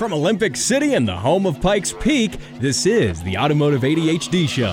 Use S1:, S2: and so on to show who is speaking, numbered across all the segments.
S1: From Olympic City and the home of Pikes Peak, this is the Automotive ADHD Show.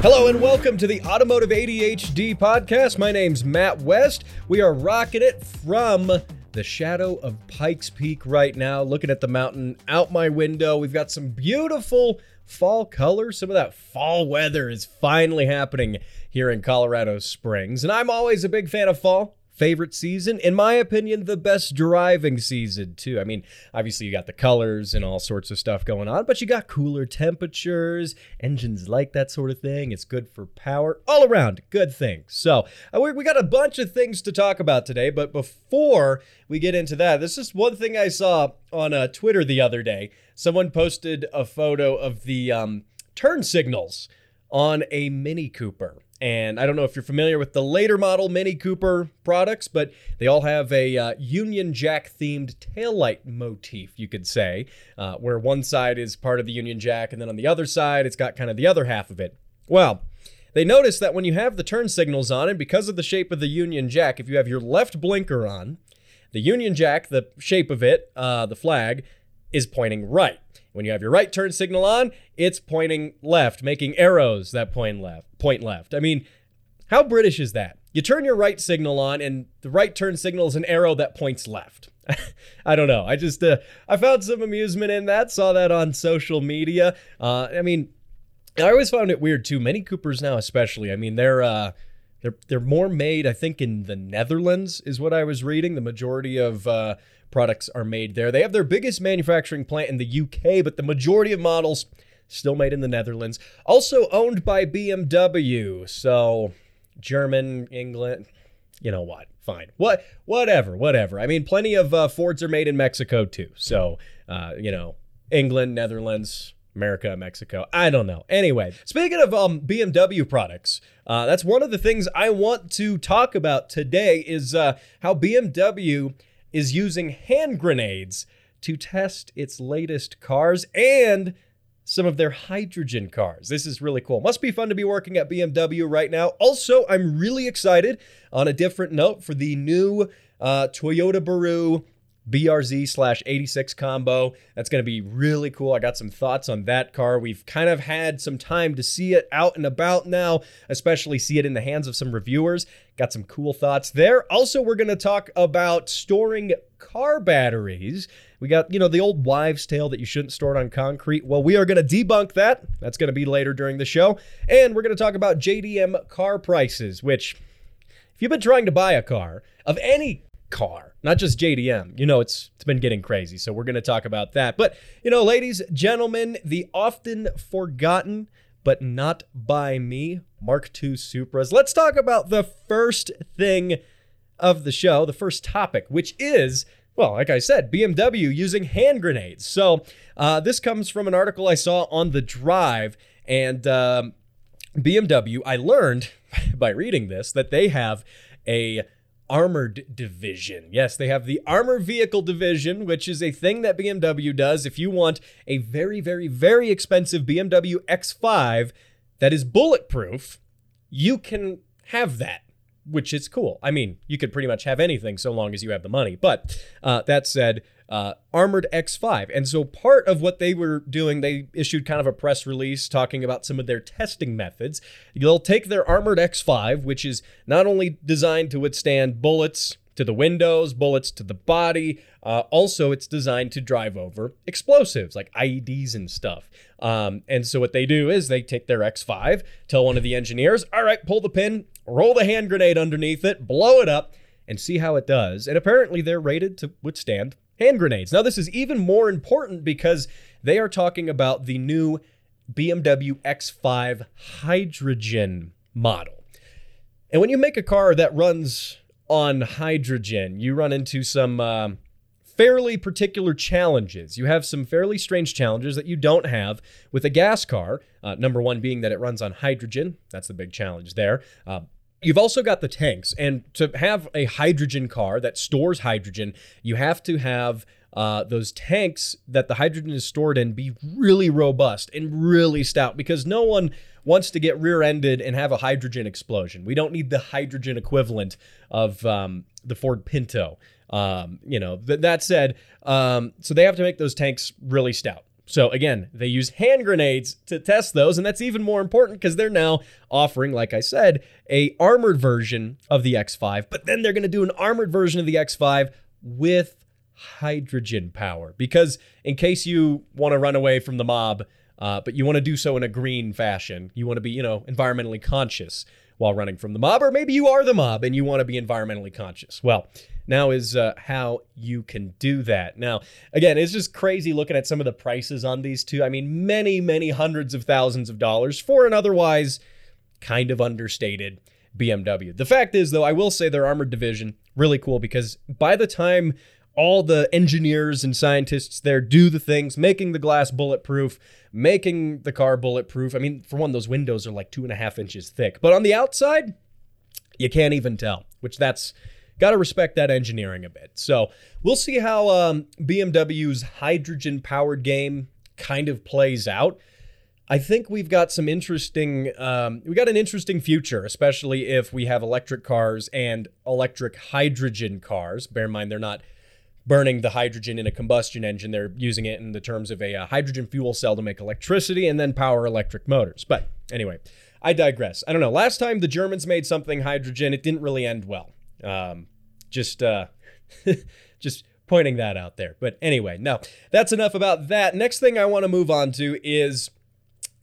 S2: Hello and welcome to the Automotive ADHD podcast. My name's Matt West. We are rocking it from the shadow of Pikes Peak right now, looking at the mountain out my window. We've got some beautiful fall colors. Some of that fall weather is finally happening here in Colorado Springs. And I'm always a big fan of fall favorite season. In my opinion, the best driving season, too. I mean, obviously, you got the colors and all sorts of stuff going on, but you got cooler temperatures. Engines like that sort of thing. It's good for power. All around, good thing. So, uh, we, got a bunch of things to talk about today, but before we get into that, this is one thing I saw on uh, Twitter the other day. Someone posted a photo of the um, turn signals on a Mini Cooper. And I don't know if you're familiar with the later model Mini Cooper products, but they all have a uh, Union Jack themed taillight motif, you could say, uh, where one side is part of the Union Jack, and then on the other side, it's got kind of the other half of it. Well, they noticed that when you have the turn signals on, and because of the shape of the Union Jack, if you have your left blinker on, the Union Jack, the shape of it, uh, the flag, is pointing right. When you have your right turn signal on, it's pointing left, making arrows that point left. Point left. I mean, how British is that? You turn your right signal on, and the right turn signal is an arrow that points left. I don't know. I just uh, I found some amusement in that. Saw that on social media. Uh, I mean, I always found it weird too. Mini Coopers now, especially. I mean, they're uh, they're they're more made. I think in the Netherlands is what I was reading. The majority of uh, products are made there. They have their biggest manufacturing plant in the UK, but the majority of models still made in the Netherlands. Also owned by BMW. So German, England, you know what? Fine. What whatever, whatever. I mean, plenty of uh, Fords are made in Mexico too. So, uh, you know, England, Netherlands, America, Mexico. I don't know. Anyway, speaking of um, BMW products, uh, that's one of the things I want to talk about today is uh, how BMW is using hand grenades to test its latest cars and some of their hydrogen cars. This is really cool. Must be fun to be working at BMW right now. Also, I'm really excited on a different note for the new uh, Toyota Baru BRZ slash 86 combo. That's going to be really cool. I got some thoughts on that car. We've kind of had some time to see it out and about now, especially see it in the hands of some reviewers. Got some cool thoughts there. Also, we're going to talk about storing car batteries. We got, you know, the old wives' tale that you shouldn't store it on concrete. Well, we are going to debunk that. That's going to be later during the show. And we're going to talk about JDM car prices, which, if you've been trying to buy a car of any car, not just JDM. You know, it's it's been getting crazy. So we're going to talk about that. But, you know, ladies, gentlemen, the often forgotten but not by me Mark II Supras. Let's talk about the first thing of the show, the first topic, which is well, like I said, BMW using hand grenades. So, uh, this comes from an article I saw on the drive, and um, BMW, I learned by reading this that they have a armored division. Yes, they have the armor vehicle division, which is a thing that BMW does. If you want a very, very, very expensive BMW X5 that is bulletproof, you can have that, which is cool. I mean, you could pretty much have anything so long as you have the money. But uh, that said, uh, Armored X5. And so part of what they were doing, they issued kind of a press release talking about some of their testing methods. They'll take their Armored X5, which is not only designed to withstand bullets to the windows, bullets to the body. Uh, also, it's designed to drive over explosives like IEDs and stuff. Um, and so, what they do is they take their X5, tell one of the engineers, all right, pull the pin, roll the hand grenade underneath it, blow it up, and see how it does. And apparently, they're rated to withstand hand grenades. Now, this is even more important because they are talking about the new BMW X5 hydrogen model. And when you make a car that runs on hydrogen, you run into some uh, fairly particular challenges. You have some fairly strange challenges that you don't have with a gas car. Uh, number one being that it runs on hydrogen. That's the big challenge there. Uh, You've also got the tanks, and to have a hydrogen car that stores hydrogen, you have to have uh, those tanks that the hydrogen is stored in be really robust and really stout because no one wants to get rear-ended and have a hydrogen explosion. We don't need the hydrogen equivalent of um, the Ford Pinto. Um, you know, th- that said, um, so they have to make those tanks really stout. So again, they use hand grenades to test those, and that's even more important because they're now offering, like I said, a armored version of the X5. But then they're going to do an armored version of the X5 with hydrogen power because in case you want to run away from the mob, uh, but you want to do so in a green fashion, you want to be, you know, environmentally conscious while running from the mob, or maybe you are the mob and you want to be environmentally conscious. Well, now is uh, how you can do that. Now, again, it's just crazy looking at some of the prices on these two. I mean, many, many hundreds of thousands of dollars for an otherwise kind of understated BMW. The fact is, though, I will say their armored division really cool because by the time all the engineers and scientists there do the things, making the glass bulletproof, making the car bulletproof. I mean, for one, those windows are like two and a half inches thick, but on the outside, you can't even tell, which that's got to respect that engineering a bit. So we'll see how um, BMW's hydrogen powered game kind of plays out. I think we've got some interesting, um, we got an interesting future, especially if we have electric cars and electric hydrogen cars. Bear in mind, they're not burning the hydrogen in a combustion engine. They're using it in the terms of a, uh, hydrogen fuel cell to make electricity and then power electric motors. But anyway, I digress. I don't know. Last time the Germans made something hydrogen, it didn't really end well. Um, just, uh, just pointing that out there. But anyway, no, that's enough about that. Next thing I want to move on to is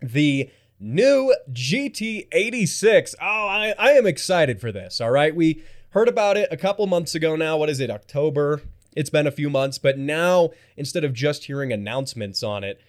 S2: the new GT86. Oh, I, I am excited for this. All right. We heard about it a couple months ago now. What is it? October, it's been a few months, but now instead of just hearing announcements on it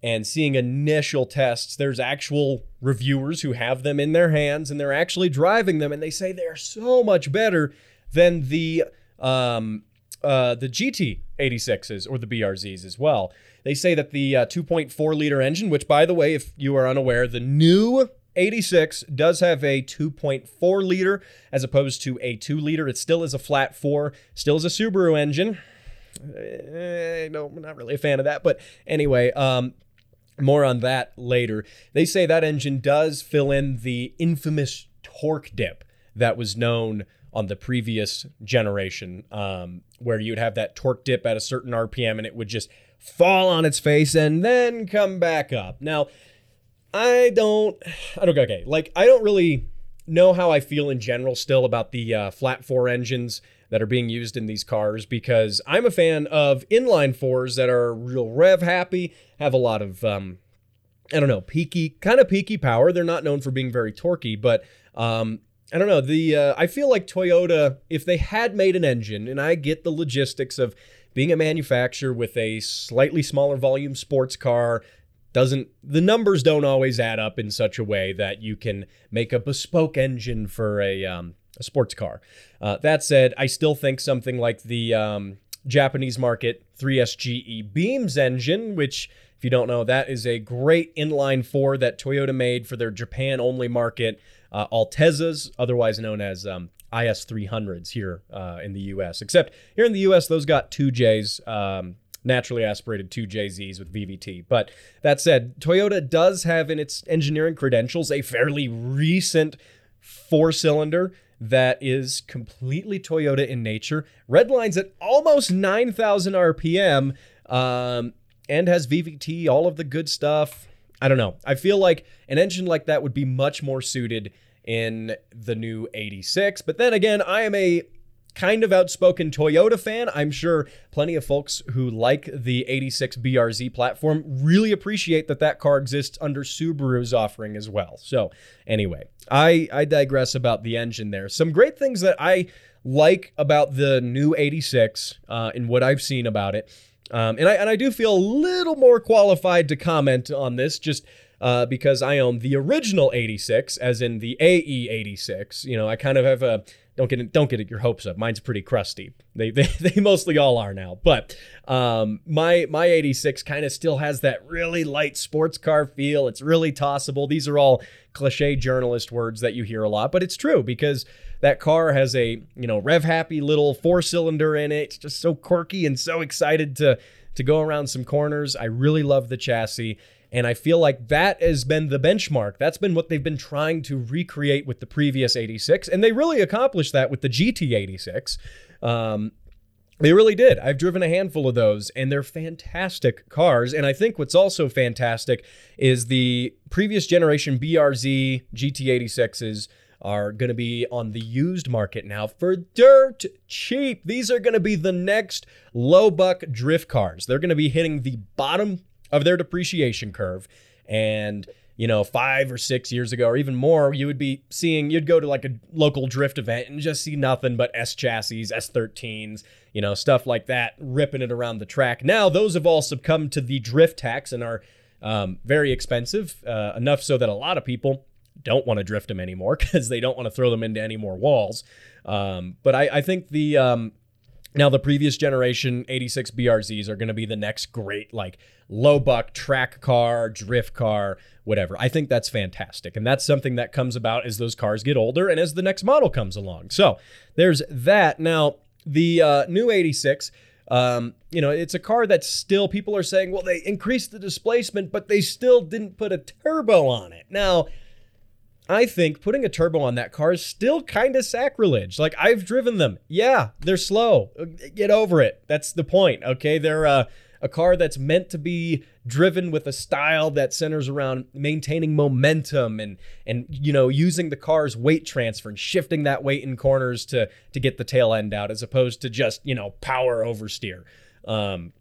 S2: and seeing initial tests, there's actual reviewers who have them in their hands and they're actually driving them and they say they're so much better than the um, uh, the GT86s or the BRZs as well. They say that the uh, 2.4 liter engine, which by the way, if you are unaware, the new 86 does have a 2.4 liter as opposed to a 2 liter. It still is a flat 4, still is a Subaru engine. Eh, no, I'm not really a fan of that. But anyway, um, more on that later. They say that engine does fill in the infamous torque dip that was known on the previous generation, um, where you'd have that torque dip at a certain RPM and it would just fall on its face and then come back up. Now, I don't, I don't, okay, like, I don't really know how I feel in general still about the uh, flat four engines that are being used in these cars because I'm a fan of inline fours that are real rev happy, have a lot of, um, I don't know, peaky, kind of peaky power. They're not known for being very torquey, but um, I don't know. The uh, I feel like Toyota, if they had made an engine, and I get the logistics of being a manufacturer with a slightly smaller volume sports car, doesn't the numbers don't always add up in such a way that you can make a bespoke engine for a, um, a sports car. Uh, that said, I still think something like the um, Japanese market 3SGE Beams engine, which if you don't know, that is a great inline four that Toyota made for their Japan only market. Uh, Altezas, otherwise known as um, IS 300s here uh, in the US. Except here in the US, those got two Js. Um, naturally aspirated 2JZs with VVT. But that said, Toyota does have in its engineering credentials a fairly recent four cylinder that is completely Toyota in nature, redlines at almost 9,000 RPM, um, and has VVT, all of the good stuff. I don't know. I feel like an engine like that would be much more suited in the new 86. But then again, I am a kind of outspoken Toyota fan. I'm sure plenty of folks who like the 86 BRZ platform really appreciate that that car exists under Subaru's offering as well. So, anyway, I I digress about the engine there. Some great things that I like about the new 86 uh, and what I've seen about it. Um, and I and I do feel a little more qualified to comment on this just uh, because I own the original 86, as in the AE 86. You know, I kind of have a don't get don't get your hopes up. Mine's pretty crusty. They they, they mostly all are now. But um, my my 86 kind of still has that really light sports car feel. It's really tossable. These are all cliche journalist words that you hear a lot, but it's true because that car has a you know rev happy little four cylinder in it. It's just so quirky and so excited to to go around some corners. I really love the chassis. And I feel like that has been the benchmark. That's been what they've been trying to recreate with the previous 86. And they really accomplished that with the GT86. Um, they really did. I've driven a handful of those, and they're fantastic cars. And I think what's also fantastic is the previous generation BRZ GT86s are going to be on the used market now for dirt cheap. These are going to be the next low buck drift cars. They're going to be hitting the bottom of their depreciation curve. And, you know, five or six years ago, or even more, you would be seeing, you'd go to like a local drift event and just see nothing but S chassis, S13s, you know, stuff like that, ripping it around the track. Now, those have all succumbed to the drift tax and are um, very expensive, uh, enough so that a lot of people don't want to drift them anymore because they don't want to throw them into any more walls. Um, but I, I, think the um, now the previous generation 86 BRZs are going to be the next great like low buck track car, drift car, whatever. I think that's fantastic. And that's something that comes about as those cars get older and as the next model comes along. So there's that. Now, the uh, new 86, um, you know, it's a car that still people are saying, well, they increased the displacement, but they still didn't put a turbo on it. Now, I think putting a turbo on that car is still kind of sacrilege. Like I've driven them. Yeah, they're slow. Get over it. That's the point. Okay, they're uh, a car that's meant to be driven with a style that centers around maintaining momentum and and you know using the car's weight transfer and shifting that weight in corners to to get the tail end out as opposed to just you know power oversteer. Um,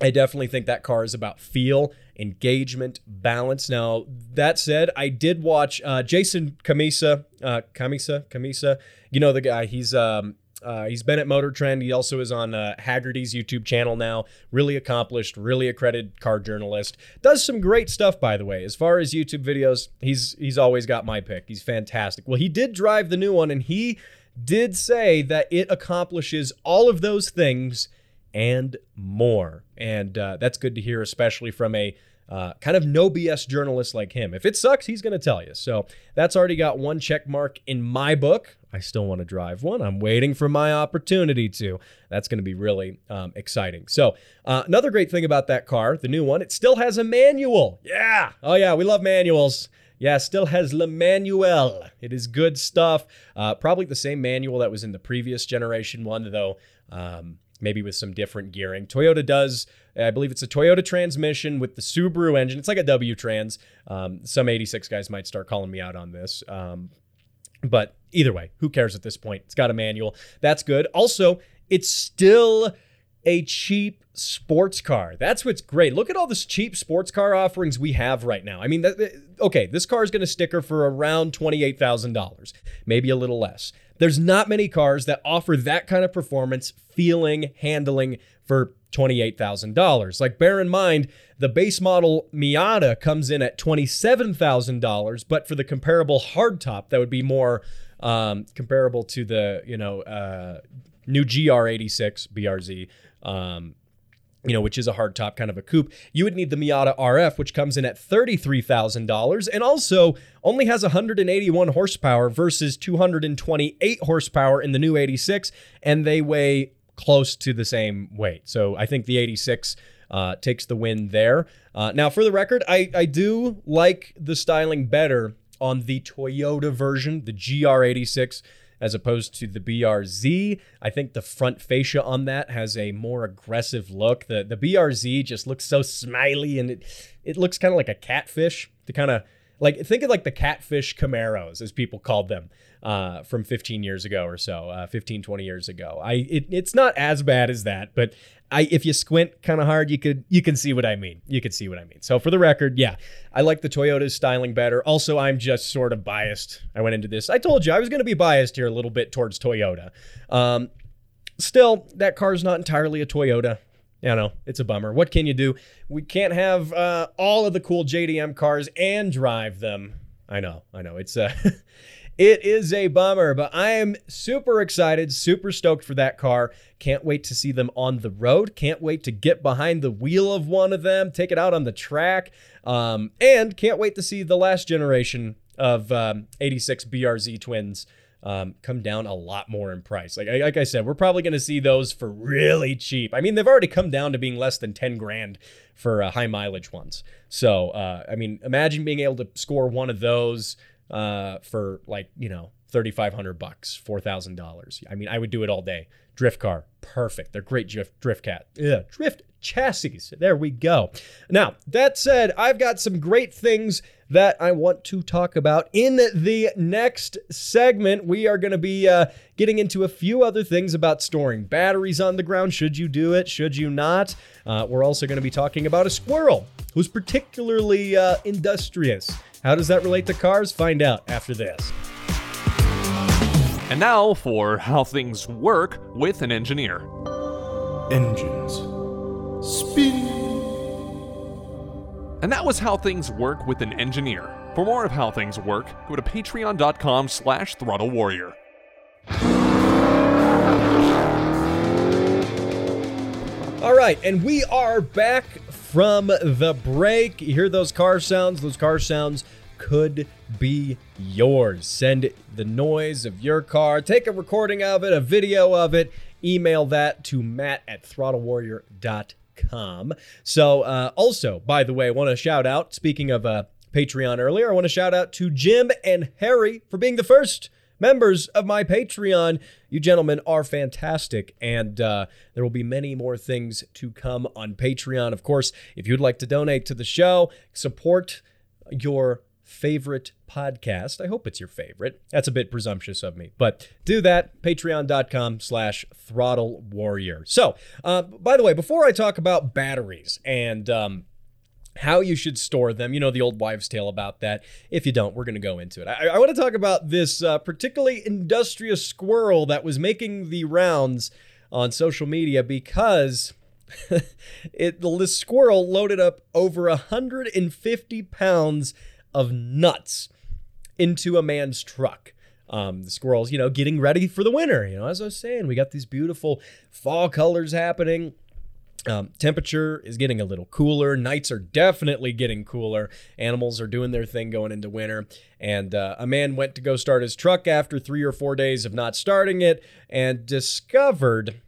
S2: I definitely think that car is about feel, engagement, balance. Now, that said, I did watch uh, Jason Cammisa, uh, Cammisa, Cammisa. You know the guy. He's um, uh, he's been at Motor Trend. He also is on uh, Hagerty's YouTube channel now. Really accomplished, really accredited car journalist. Does some great stuff, by the way. As far as YouTube videos, he's he's always got my pick. He's fantastic. Well, he did drive the new one, and he did say that it accomplishes all of those things and more. And uh, that's good to hear, especially from a uh, kind of no BS journalist like him. If it sucks, he's going to tell you. So that's already got one check mark in my book. I still want to drive one. I'm waiting for my opportunity to. That's going to be really um, exciting. So, uh, another great thing about that car, the new one, it still has a manual. Yeah. Oh, yeah. We love manuals. Yeah, still has Le Manuel. It is good stuff. Uh, probably the same manual that was in the previous generation one, though. Um, maybe with some different gearing. Toyota does, I believe it's a Toyota transmission with the Subaru engine. It's like a W Trans. Um, some 86 guys might start calling me out on this. Um, but either way, who cares at this point? It's got a manual. That's good. Also, it's still a cheap sports car. That's what's great. Look at all this cheap sports car offerings we have right now. I mean, okay, this car is going to sticker for around $28,000, maybe a little less. There's not many cars that offer that kind of performance, feeling, handling for $28,000. Like, bear in mind, the base model Miata comes in at $27,000, but for the comparable hardtop, that would be more um, comparable to the, you know, uh, new GR86 BRZ. Um, you know, which is a hardtop kind of a coupe, you would need the Miata RF, which comes in at $33,000 and also only has 181 horsepower versus 228 horsepower in the new 86, and they weigh close to the same weight. So I think the 86 uh, takes the win there. Uh, now, for the record, I, I do like the styling better on the Toyota version, the GR86 as opposed to the BRZ. I think the front fascia on that has a more aggressive look. The the BRZ just looks so smiley and it it looks kind of like a catfish. To kind of like think of like the catfish Camaros as people called them uh, from 15 years ago or so, uh, 15 20 years ago. I it, it's not as bad as that, but I if you squint kind of hard, you could you can see what I mean. You could see what I mean. So for the record, yeah, I like the Toyota's styling better. Also, I'm just sort of biased. I went into this. I told you I was going to be biased here a little bit towards Toyota. Um, still, that car's not entirely a Toyota. You know, it's a bummer. What can you do? We can't have uh, all of the cool JDM cars and drive them. I know, I know. It's uh, It is a bummer, but I am super excited, super stoked for that car. Can't wait to see them on the road. Can't wait to get behind the wheel of one of them, take it out on the track. Um, and can't wait to see the last generation of um, 86 BRZ twins um, come down a lot more in price. Like, like I said, we're probably going to see those for really cheap. I mean, they've already come down to being less than 10 grand for uh, high mileage ones. So, uh, I mean, imagine being able to score one of those uh, for like, you know, 3500 bucks, $4,000. I mean, I would do it all day. Drift car, perfect. They're great drift, drift cat. Yeah, drift chassis. There we go. Now, that said, I've got some great things that I want to talk about. In the next segment, we are going to be uh, getting into a few other things about storing batteries on the ground. Should you do it? Should you not? Uh, we're also going to be talking about a squirrel who's particularly uh, industrious. How does that relate to cars? Find out after this.
S3: And now for how things work with an engineer.
S4: Engines. Spin.
S3: And that was how things work with an engineer. For more of how things work, go to patreon.com slash throttle warrior.
S2: All right, and we are back from the break. You hear those car sounds? Those car sounds could be yours. Send the noise of your car, take a recording of it, a video of it, email that to matt at throttlewarrior.com. So, uh, also, by the way, I want to shout out, speaking of uh, Patreon earlier, I want to shout out to Jim and Harry for being the first members of my Patreon. You gentlemen are fantastic, and uh, there will be many more things to come on Patreon. Of course, if you'd like to donate to the show, support your favorite podcast. I hope it's your favorite. That's a bit presumptuous of me, but do that. Patreon.com slash throttle warrior. So, uh, by the way, before I talk about batteries and um, how you should store them. You know, the old wives' tale about that. If you don't, we're going to go into it. I, I want to talk about this uh, particularly industrious squirrel that was making the rounds on social media because it the squirrel loaded up over 150 pounds of nuts into a man's truck. Um, the squirrels, you know, getting ready for the winter. You know, as I was saying, we got these beautiful fall colors happening. Um, temperature is getting a little cooler. Nights are definitely getting cooler. Animals are doing their thing going into winter. And uh, a man went to go start his truck after three or four days of not starting it and discovered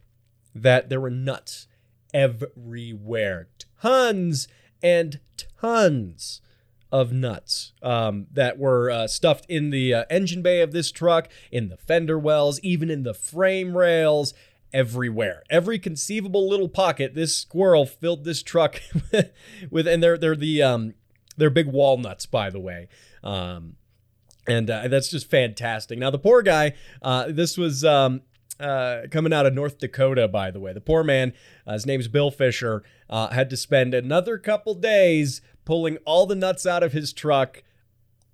S2: that there were nuts everywhere. Tons and tons of nuts um, that were uh, stuffed in the uh, engine bay of this truck, in the fender wells, even in the frame rails, everywhere. Every conceivable little pocket, this squirrel filled this truck with, and they're they're the um, they're big walnuts, by the way. Um, and uh, that's just fantastic. Now the poor guy, uh, this was um, uh, coming out of North Dakota, by the way. The poor man, uh, his name's Bill Fisher, uh, had to spend another couple days pulling all the nuts out of his truck,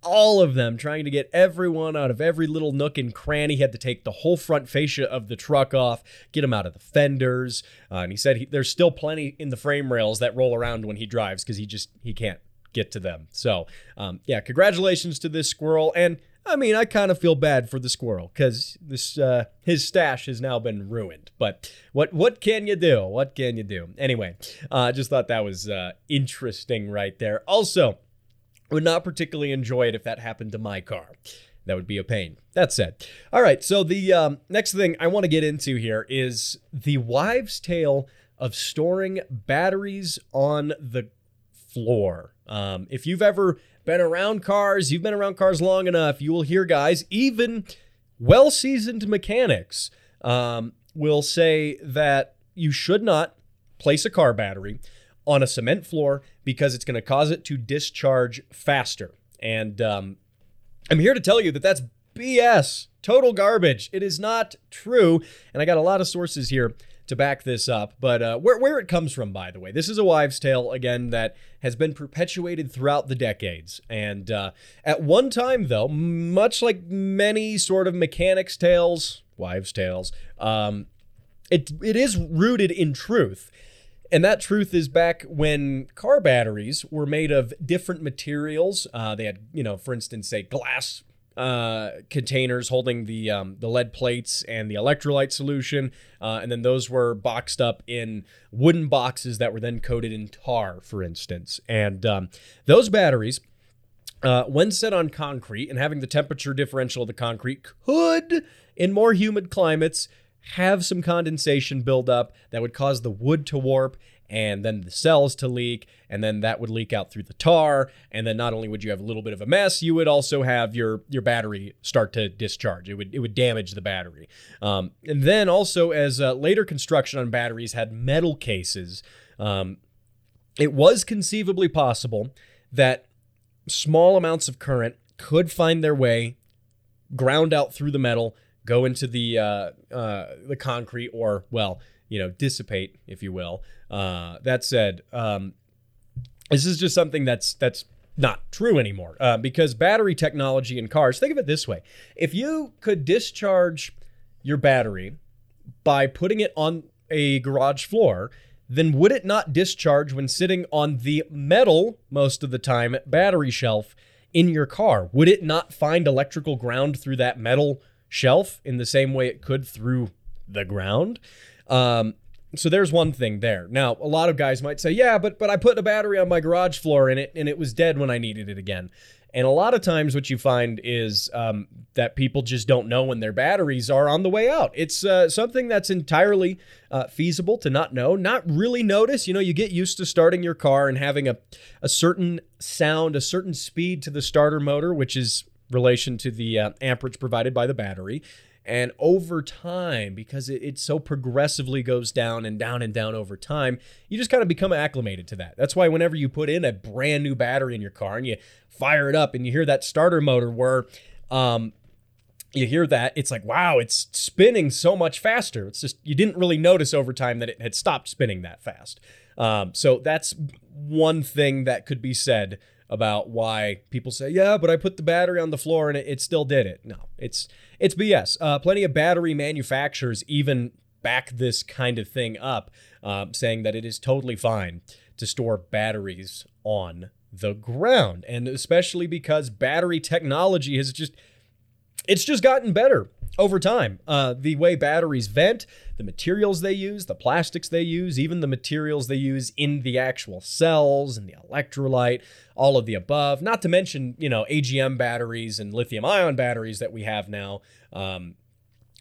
S2: all of them, trying to get everyone out of every little nook and cranny. He had to take the whole front fascia of the truck off, get them out of the fenders. Uh, and he said he, there's still plenty in the frame rails that roll around when he drives because he just he can't get to them. So, um, yeah, congratulations to this squirrel and I mean, I kind of feel bad for the squirrel because this uh, his stash has now been ruined. But what what can you do? What can you do? Anyway, I uh, just thought that was uh, interesting right there. Also, would not particularly enjoy it if that happened to my car. That would be a pain. That said, all right. So the um, next thing I want to get into here is the wives' tale of storing batteries on the floor. Um, if you've ever been around cars, you've been around cars long enough, you will hear guys, even well seasoned mechanics, um, will say that you should not place a car battery on a cement floor because it's going to cause it to discharge faster. And um, I'm here to tell you that that's BS, total garbage. It is not true. And I got a lot of sources here to back this up. But uh, where, where it comes from, by the way, this is a wives' tale, again, that has been perpetuated throughout the decades. And uh, at one time, though, much like many sort of mechanics' tales, wives' tales, um, it, it is rooted in truth. And that truth is back when car batteries were made of different materials. Uh, they had, you know, for instance, say glass uh, containers holding the um, the lead plates and the electrolyte solution, uh, and then those were boxed up in wooden boxes that were then coated in tar, for instance. And um, those batteries uh, when set on concrete and having the temperature differential of the concrete could, in more humid climates, have some condensation build up that would cause the wood to warp and then the cells to leak and then that would leak out through the tar and then not only would you have a little bit of a mess you would also have your your battery start to discharge. It would it would damage the battery. Um, and then also as uh, later construction on batteries had metal cases um, it was conceivably possible that small amounts of current could find their way ground out through the metal go into the uh, uh, the concrete or well you know dissipate if you will. Uh, that said um, this is just something that's that's not true anymore uh, because battery technology in cars think of it this way. If you could discharge your battery by putting it on a garage floor then would it not discharge when sitting on the metal most of the time battery shelf in your car? Would it not find electrical ground through that metal shelf in the same way it could through the ground. Um, so there's one thing there. Now, a lot of guys might say, "Yeah, but but I put a battery on my garage floor in it, and it was dead when I needed it again." And a lot of times, what you find is um, that people just don't know when their batteries are on the way out. It's uh, something that's entirely uh, feasible to not know, not really notice. You know, you get used to starting your car and having a, a certain sound, a certain speed to the starter motor, which is relation to the uh, amperage provided by the battery. And over time, because it, it, so progressively goes down and down and down over time, you just kind of become acclimated to that. That's why whenever you put in a brand new battery in your car and you fire it up and you hear that starter motor where um, you hear that, it's like, wow, it's spinning so much faster. It's just, you didn't really notice over time that it had stopped spinning that fast. Um, so that's one thing that could be said about why people say, yeah, but I put the battery on the floor and it, it still did it. No, it's it's BS. Uh, plenty of battery manufacturers even back this kind of thing up, uh, saying that it is totally fine to store batteries on the ground, and especially because battery technology has just it's just gotten better over time. Uh, the way batteries vent, the materials they use, the plastics they use, even the materials they use in the actual cells and the electrolyte, all of the above. Not to mention, you know, AGM batteries and lithium ion batteries that we have now. Um,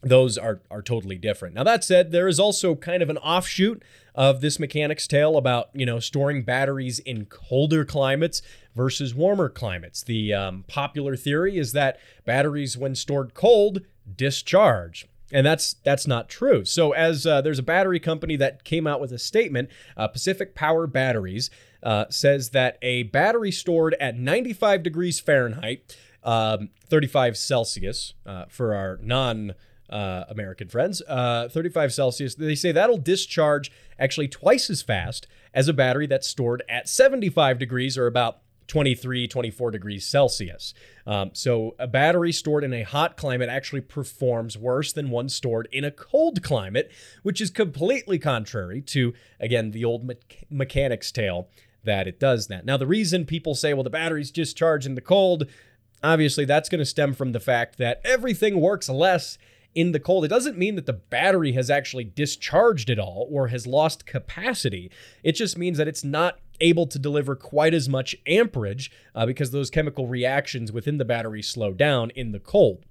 S2: those are are totally different. Now that said, there is also kind of an offshoot of this mechanic's tale about you know storing batteries in colder climates versus warmer climates. The um, popular theory is that batteries, when stored cold, discharge. And that's that's not true. So as uh, there's a battery company that came out with a statement, uh, Pacific Power Batteries uh, says that a battery stored at 95 degrees Fahrenheit, um, 35 Celsius uh, for our non uh, American friends, uh, 35 Celsius, they say that'll discharge actually twice as fast as a battery that's stored at 75 degrees or about 23, 24 degrees Celsius. Um, so a battery stored in a hot climate actually performs worse than one stored in a cold climate, which is completely contrary to, again, the old me- mechanic's tale that it does that. Now, the reason people say, well, the battery's discharged in the cold, obviously that's going to stem from the fact that everything works less in the cold. It doesn't mean that the battery has actually discharged it all or has lost capacity. It just means that it's not able to deliver quite as much amperage uh, because those chemical reactions within the battery slow down in the cold.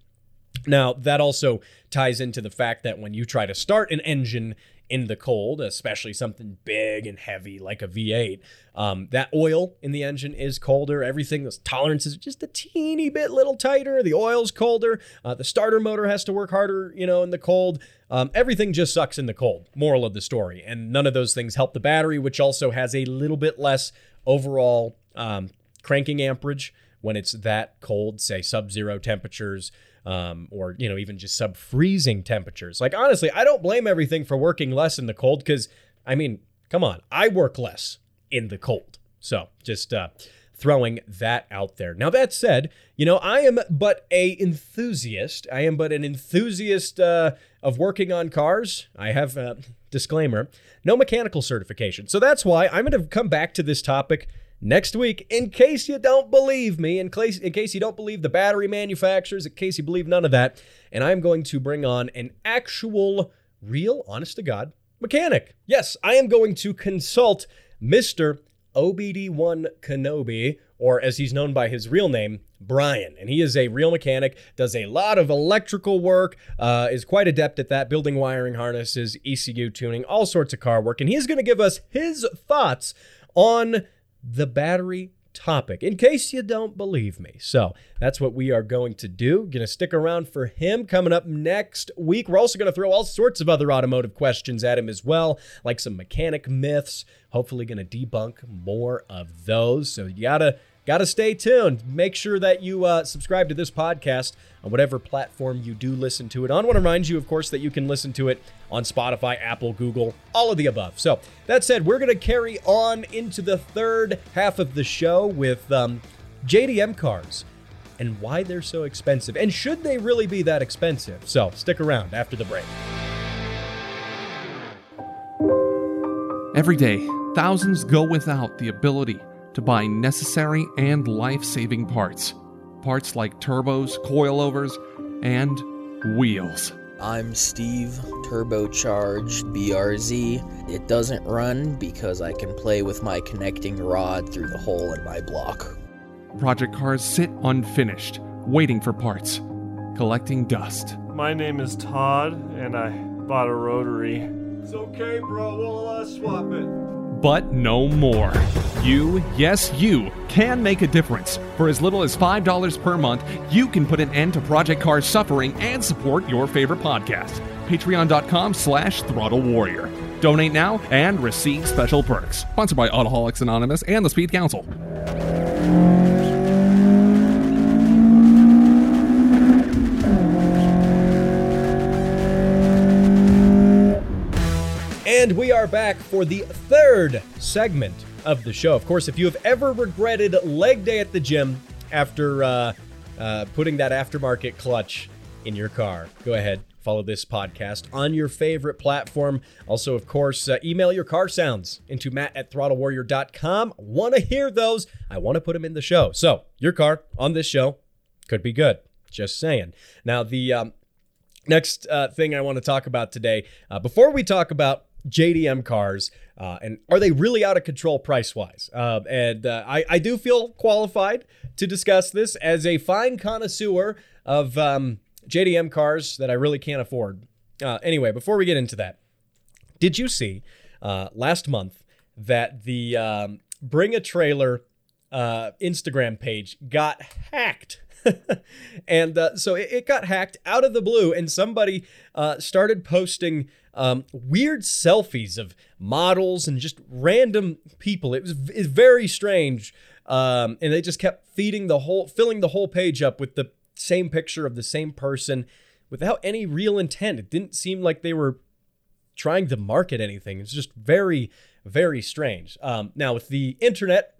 S2: Now, that also ties into the fact that when you try to start an engine in the cold, especially something big and heavy like a V8. Um, that oil in the engine is colder. Everything, those tolerances are just a teeny bit little tighter. The oil's colder. Uh, the starter motor has to work harder, you know, in the cold. Um, everything just sucks in the cold. Moral of the story. And none of those things help the battery, which also has a little bit less overall um, cranking amperage when it's that cold, say sub zero temperatures um, or you know even just sub freezing temperatures. Like honestly, I don't blame everything for working less in the cold because I mean, come on, I work less in the cold. So just uh, throwing that out there. Now that said, you know I am but a enthusiast. I am but an enthusiast uh, of working on cars. I have a disclaimer, no mechanical certification. So that's why I'm going to come back to this topic next week in case you don't believe me, in case, in case you don't believe the battery manufacturers, in case you believe none of that. And I'm going to bring on an actual, real, honest to God mechanic. Yes, I am going to consult Mr. OBD1 Kenobi or as he's known by his real name, Brian. And he is a real mechanic, does a lot of electrical work, uh, is quite adept at that, building wiring harnesses, ECU tuning, all sorts of car work. And he's going to give us his thoughts on the battery topic in case you don't believe me. So that's what we are going to do. Going to stick around for him coming up next week. We're also going to throw all sorts of other automotive questions at him as well, like some mechanic myths. Hopefully, going to debunk more of those. So you got to Got to stay tuned. Make sure that you uh, subscribe to this podcast on whatever platform you do listen to it on. I want to remind you, of course, that you can listen to it on Spotify, Apple, Google, all of the above. So, that said, we're going to carry on into the third half of the show with um, JDM cars and why they're so expensive. And should they really be that expensive? So, stick around after the break.
S3: Every day, thousands go without the ability to buy necessary and life saving parts. Parts like turbos, coilovers, and wheels.
S5: I'm Steve, turbocharged BRZ. It doesn't run because I can play with my connecting rod through the hole in my block.
S3: Project cars sit unfinished, waiting for parts, collecting dust.
S6: My name is Todd, and I bought a rotary.
S7: It's okay, bro. We'll uh, swap it
S3: but no more. You, yes, you, can make a difference. For as little as $5 per month, you can put an end to Project Cars suffering and support your favorite podcast. Patreon.com slash Throttle Warrior. Donate now and receive special perks. Sponsored by Autoholics Anonymous and the Speed Council.
S2: And we are back for the third segment of the show. Of course, if you have ever regretted leg day at the gym after uh, uh, putting that aftermarket clutch in your car, go ahead, follow this podcast on your favorite platform. Also, of course, uh, email your car sounds into matt at throttlewarrior.com. Want to hear those? I want to put them in the show. So, your car on this show could be good. Just saying. Now, the um, next uh, thing I want to talk about today, uh, before we talk about JDM cars, uh, and are they really out of control price wise? Uh, and uh, I, I do feel qualified to discuss this as a fine connoisseur of um, JDM cars that I really can't afford. Uh, anyway, before we get into that, did you see uh, last month that the um, Bring a Trailer uh, Instagram page got hacked? and so it, it, got hacked out of the blue, and somebody started posting um, weird selfies of models and just random people. It was it's very strange. Um, and they just kept feeding the whole, filling the whole page up with the same picture of the same person without any real intent. It didn't seem like they were trying to market anything. It's just very, very strange. Um, now, with the internet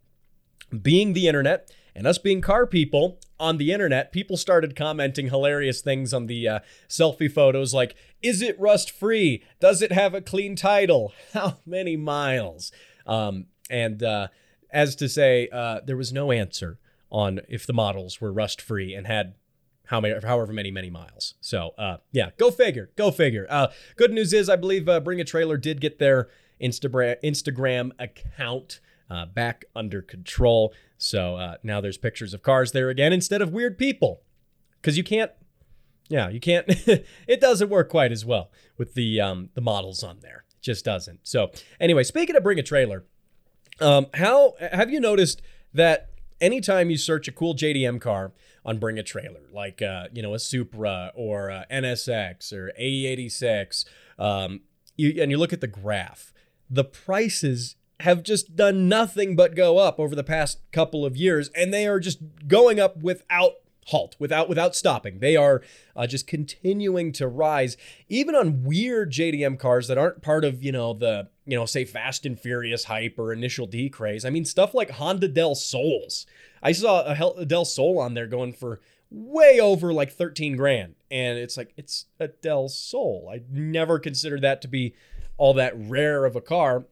S2: being the internet, and us being car people on the internet, people started commenting hilarious things on the uh, selfie photos like, is it rust free? Does it have a clean title? How many miles? Um, and uh, as to say, uh, there was no answer on if the models were rust free and had how many, however many, many miles. So uh, yeah, go figure, go figure. Uh, good news is, I believe uh, Bring a Trailer did get their Instagram Instagram account uh, back under control. So uh, now there's pictures of cars there again instead of weird people. Because you can't, yeah, you can't, it doesn't work quite as well with the, um, the models on there. It just doesn't. So anyway, speaking of bring a trailer, um, how have you noticed that anytime you search a cool JDM car on Bring a Trailer, like uh, you know a Supra or a NSX or AE86, um, you, and you look at the graph, the prices have just done nothing but go up over the past couple of years, and they are just going up without halt without without stopping. They are uh, just continuing to rise even on weird jdm cars that aren't part of you know the you know say fast and furious hype or initial d craze. I mean stuff like honda del sols i saw a, a del sol on there going for way over like 13 grand. And it's like it's a del sol i never considered that to be all that rare of a car.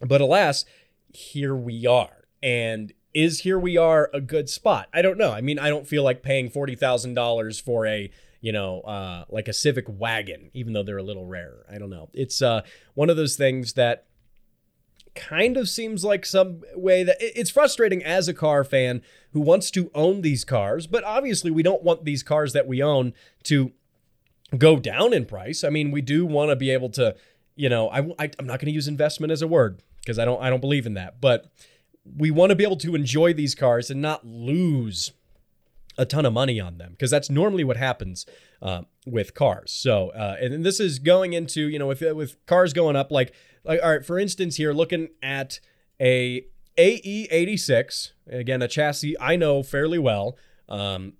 S2: But alas, here we are. And is here we are a good spot? I don't know. I mean, I don't feel like paying $40,000 for a, you know, uh, like a Civic wagon, even though they're a little rarer. I don't know. It's uh, one of those things that kind of seems like some way that it's frustrating as a car fan who wants to own these cars, but obviously we don't want these cars that we own to go down in price. I mean, we do want to be able to, you know, I, I am not going to use investment as a word because I don't I don't believe in that, but we want to be able to enjoy these cars and not lose a ton of money on them because that's normally what happens uh, with cars. So, uh, and this is going into you know with with cars going up like like all right for instance here looking at a AE86 again a chassis I know fairly well. Um,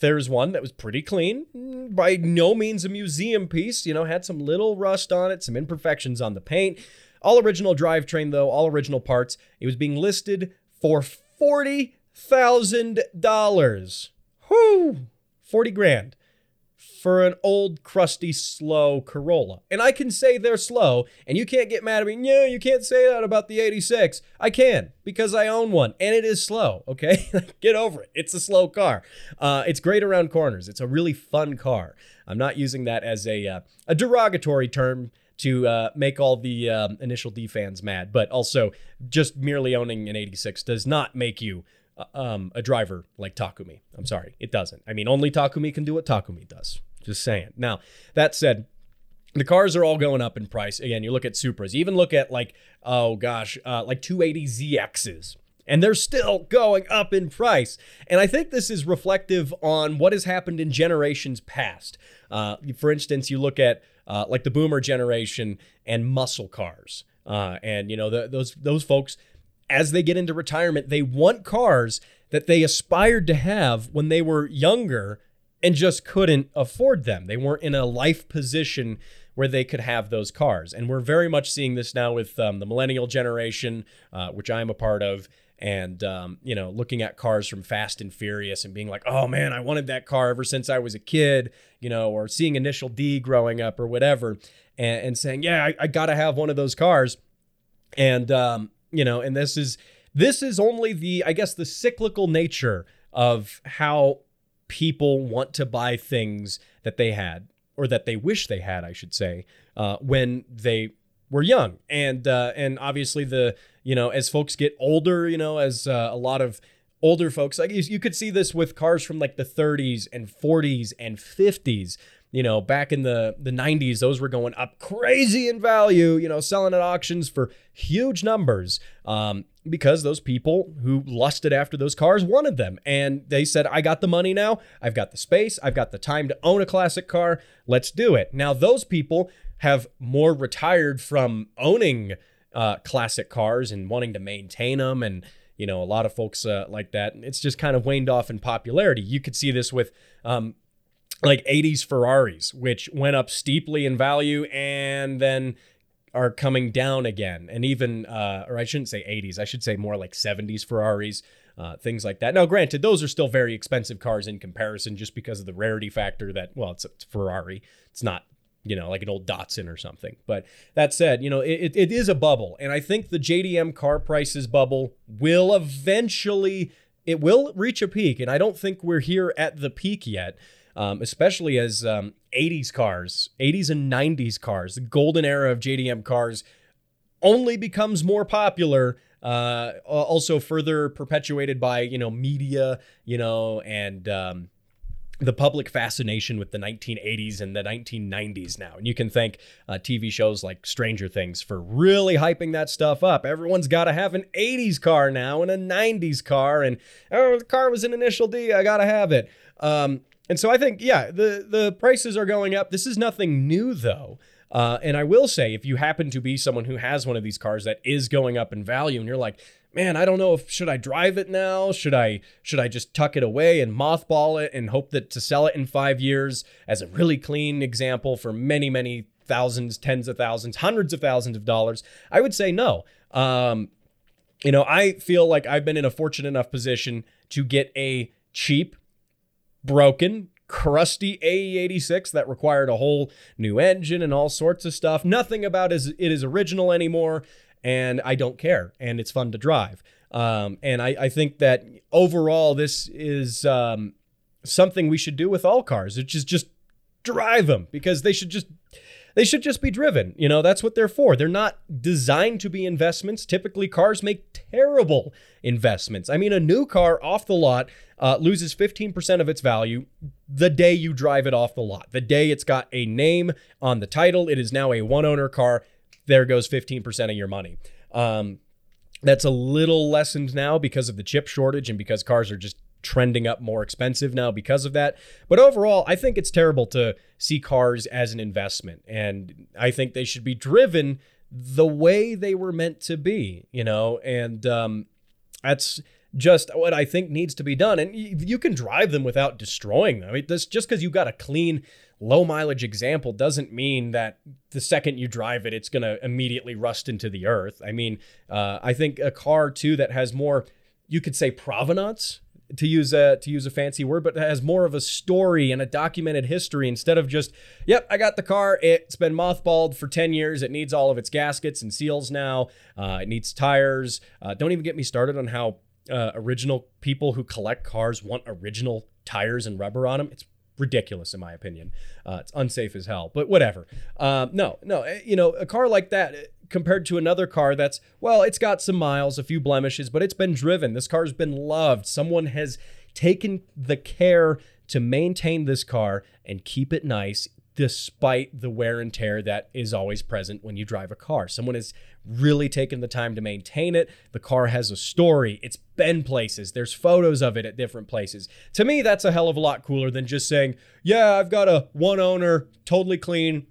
S2: there's one that was pretty clean, by no means a museum piece. You know, had some little rust on it, some imperfections on the paint. All original drivetrain though, all original parts. It was being listed for forty thousand dollars. Whoo! Forty grand for an old, crusty, slow Corolla. And I can say they're slow, and you can't get mad at me. Yeah, you can't say that about the 86. I can because I own one, and it is slow. Okay, get over it. It's a slow car. Uh, it's great around corners. It's a really fun car. I'm not using that as a uh, a derogatory term to uh, make all the um, initial D fans mad, but also just merely owning an 86 does not make you uh, um, a driver like Takumi. I'm sorry, it doesn't. I mean, only Takumi can do what Takumi does. Just saying. Now, that said, the cars are all going up in price. Again, you look at Supras, even look at like, oh gosh, uh, like 280 ZXs. And they're still going up in price. And I think this is reflective on what has happened in generations past. Uh, for instance, you look at uh, like the boomer generation and muscle cars. Uh, and, you know, the, those, those folks, as they get into retirement, they want cars that they aspired to have when they were younger and just couldn't afford them. They weren't in a life position where they could have those cars. And we're very much seeing this now with um, the millennial generation, uh, which I'm a part of. And, um, you know, looking at cars from Fast and Furious and being like, oh man, I wanted that car ever since I was a kid, you know, or seeing Initial D growing up or whatever, and, and saying, yeah, I, I got to have one of those cars. And, um, you know, and this is, this is only the, I guess, the cyclical nature of how people want to buy things that they had or that they wish they had, I should say, uh, when they were young. And uh, and obviously the you know as folks get older, you know, as uh, a lot of older folks, like you, could see this with cars from like the 30s and 40s and 50s you know, back in the the 90s, those were going up crazy in value, you know, selling at auctions for huge numbers. Um, because those people who lusted after those cars wanted them. And they said, I got the money now. I've got the space. I've got the time to own a classic car. Let's do it. Now, those people have more retired from owning uh, classic cars and wanting to maintain them. And, you know, a lot of folks uh, like that. It's just kind of waned off in popularity. You could see this with um, like 80s Ferraris, which went up steeply in value and then are coming down again. And even, uh, or I shouldn't say 80s, I should say more like 70s Ferraris, uh, things like that. Now, granted, those are still very expensive cars in comparison just because of the rarity factor that, well, it's a Ferrari. It's not, you know, like an old Datsun or something. But that said, you know, it, it is a bubble. And I think the JDM car prices bubble will eventually, it will reach a peak. And I don't think we're here at the peak yet um, especially as um, 80s cars, 80s and 90s cars, the golden era of JDM cars only becomes more popular. Uh, also further perpetuated by you know media, you know, and um, the public fascination with the 1980s and the 1990s now. And you can thank uh, TV shows like Stranger Things for really hyping that stuff up. Everyone's got to have an 80s car now and a 90s car. And oh, the car was an initial D. I got to have it. Um, and so I think, yeah, the the prices are going up. This is nothing new though. Uh, and I will say, if you happen to be someone who has one of these cars that is going up in value, and you're like, man, I don't know if should I drive it now? Should I should I just tuck it away and mothball it and hope that to sell it in five years as a really clean example for many many thousands, tens of thousands, hundreds of thousands of dollars? I would say no. Um, you know, I feel like I've been in a fortunate enough position to get a cheap broken, crusty AE86 that required a whole new engine and all sorts of stuff. Nothing about it is original anymore, and I don't care. And it's fun to drive. Um, and I, I, think that overall, this is um, something we should do with all cars, which is just drive them because they should just they should just be driven. You know, that's what they're for. They're not designed to be investments. Typically, cars make terrible investments. I mean, a new car off the lot uh, loses 15% of its value the day you drive it off the lot. The day it's got a name on the title, it is now a one owner car. There goes 15% of your money. Um, that's a little lessened now because of the chip shortage and because cars are just trending up more expensive now because of that. But overall, I think it's terrible to see cars as an investment. And I think they should be driven the way they were meant to be, you know, and um, that's just what I think needs to be done. And you can drive them without destroying them. I mean, this just because you got a clean, low mileage example doesn't mean that the second you drive it, it's going to immediately rust into the earth. I mean, uh, I think a car too that has more, you could say provenance to use a to use a fancy word, but has more of a story and a documented history instead of just, yep, I got the car. It's been mothballed for ten years. It needs all of its gaskets and seals now. Uh, it needs tires. Uh, don't even get me started on how uh, original people who collect cars want original tires and rubber on them. It's ridiculous in my opinion. Uh, it's unsafe as hell, but whatever. Um, no, no, eh, you know, a car like that compared to another car that's, well, it's got some miles, a few blemishes, but it's been driven. This car's been loved. Someone has taken the care to maintain this car and keep it nice despite the wear and tear that is always present when you drive a car. Someone has really taken the time to maintain it. The car has a story. It's been places. There's photos of it at different places. To me, that's a hell of a lot cooler than just saying, yeah, I've got a one owner, totally clean,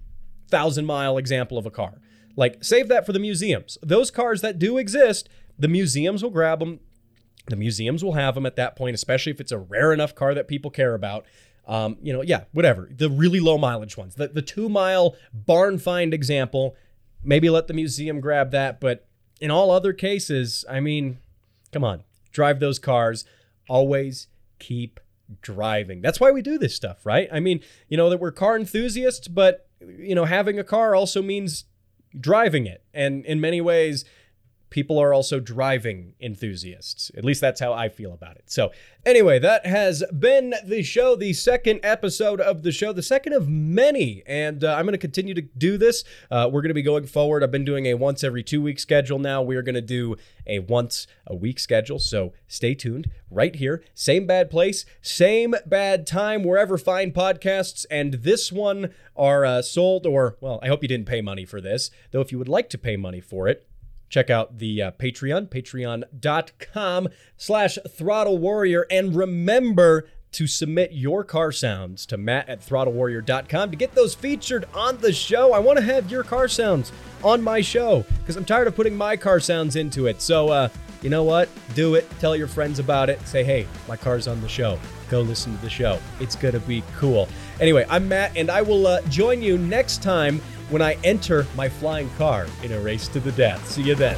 S2: thousand mile example of a car. Like, save that for the museums. Those cars that do exist, the museums will grab them. The museums will have them at that point, especially if it's a rare enough car that people care about. Um, you know, yeah, whatever. The really low mileage ones, the, the two mile barn find example, maybe let the museum grab that. But in all other cases, I mean, come on, drive those cars. Always keep driving. That's why we do this stuff, right? I mean, you know, that we're car enthusiasts, but, you know, having a car also means driving it. And in many ways, people are also driving enthusiasts. At least that's how I feel about it. So, anyway, that has been the show, the second episode of the show, the second of many. And uh, I'm going to continue to do this. Uh, we're going to be going forward. I've been doing a once every two week schedule now. We're going to do a once a week schedule. So, stay tuned right here. Same bad place, same bad time, wherever fine podcasts and this one are uh, sold. Or, well, I hope you didn't pay money for this, though, if you would like to pay money for it, check out the uh, patreon patreon.com slash throttle warrior. And remember to submit your car sounds to matt at throttlewarrior.com to get those featured on the show. I want to have your car sounds on my show because i'm tired of putting my car sounds into it. So uh, you know what? Do it. Tell your friends about it. Say hey my car's on the show. Go listen to the show. It's gonna be cool. Anyway i'm matt and i will uh, join you next time when I enter my flying car in a race to the death. See you then.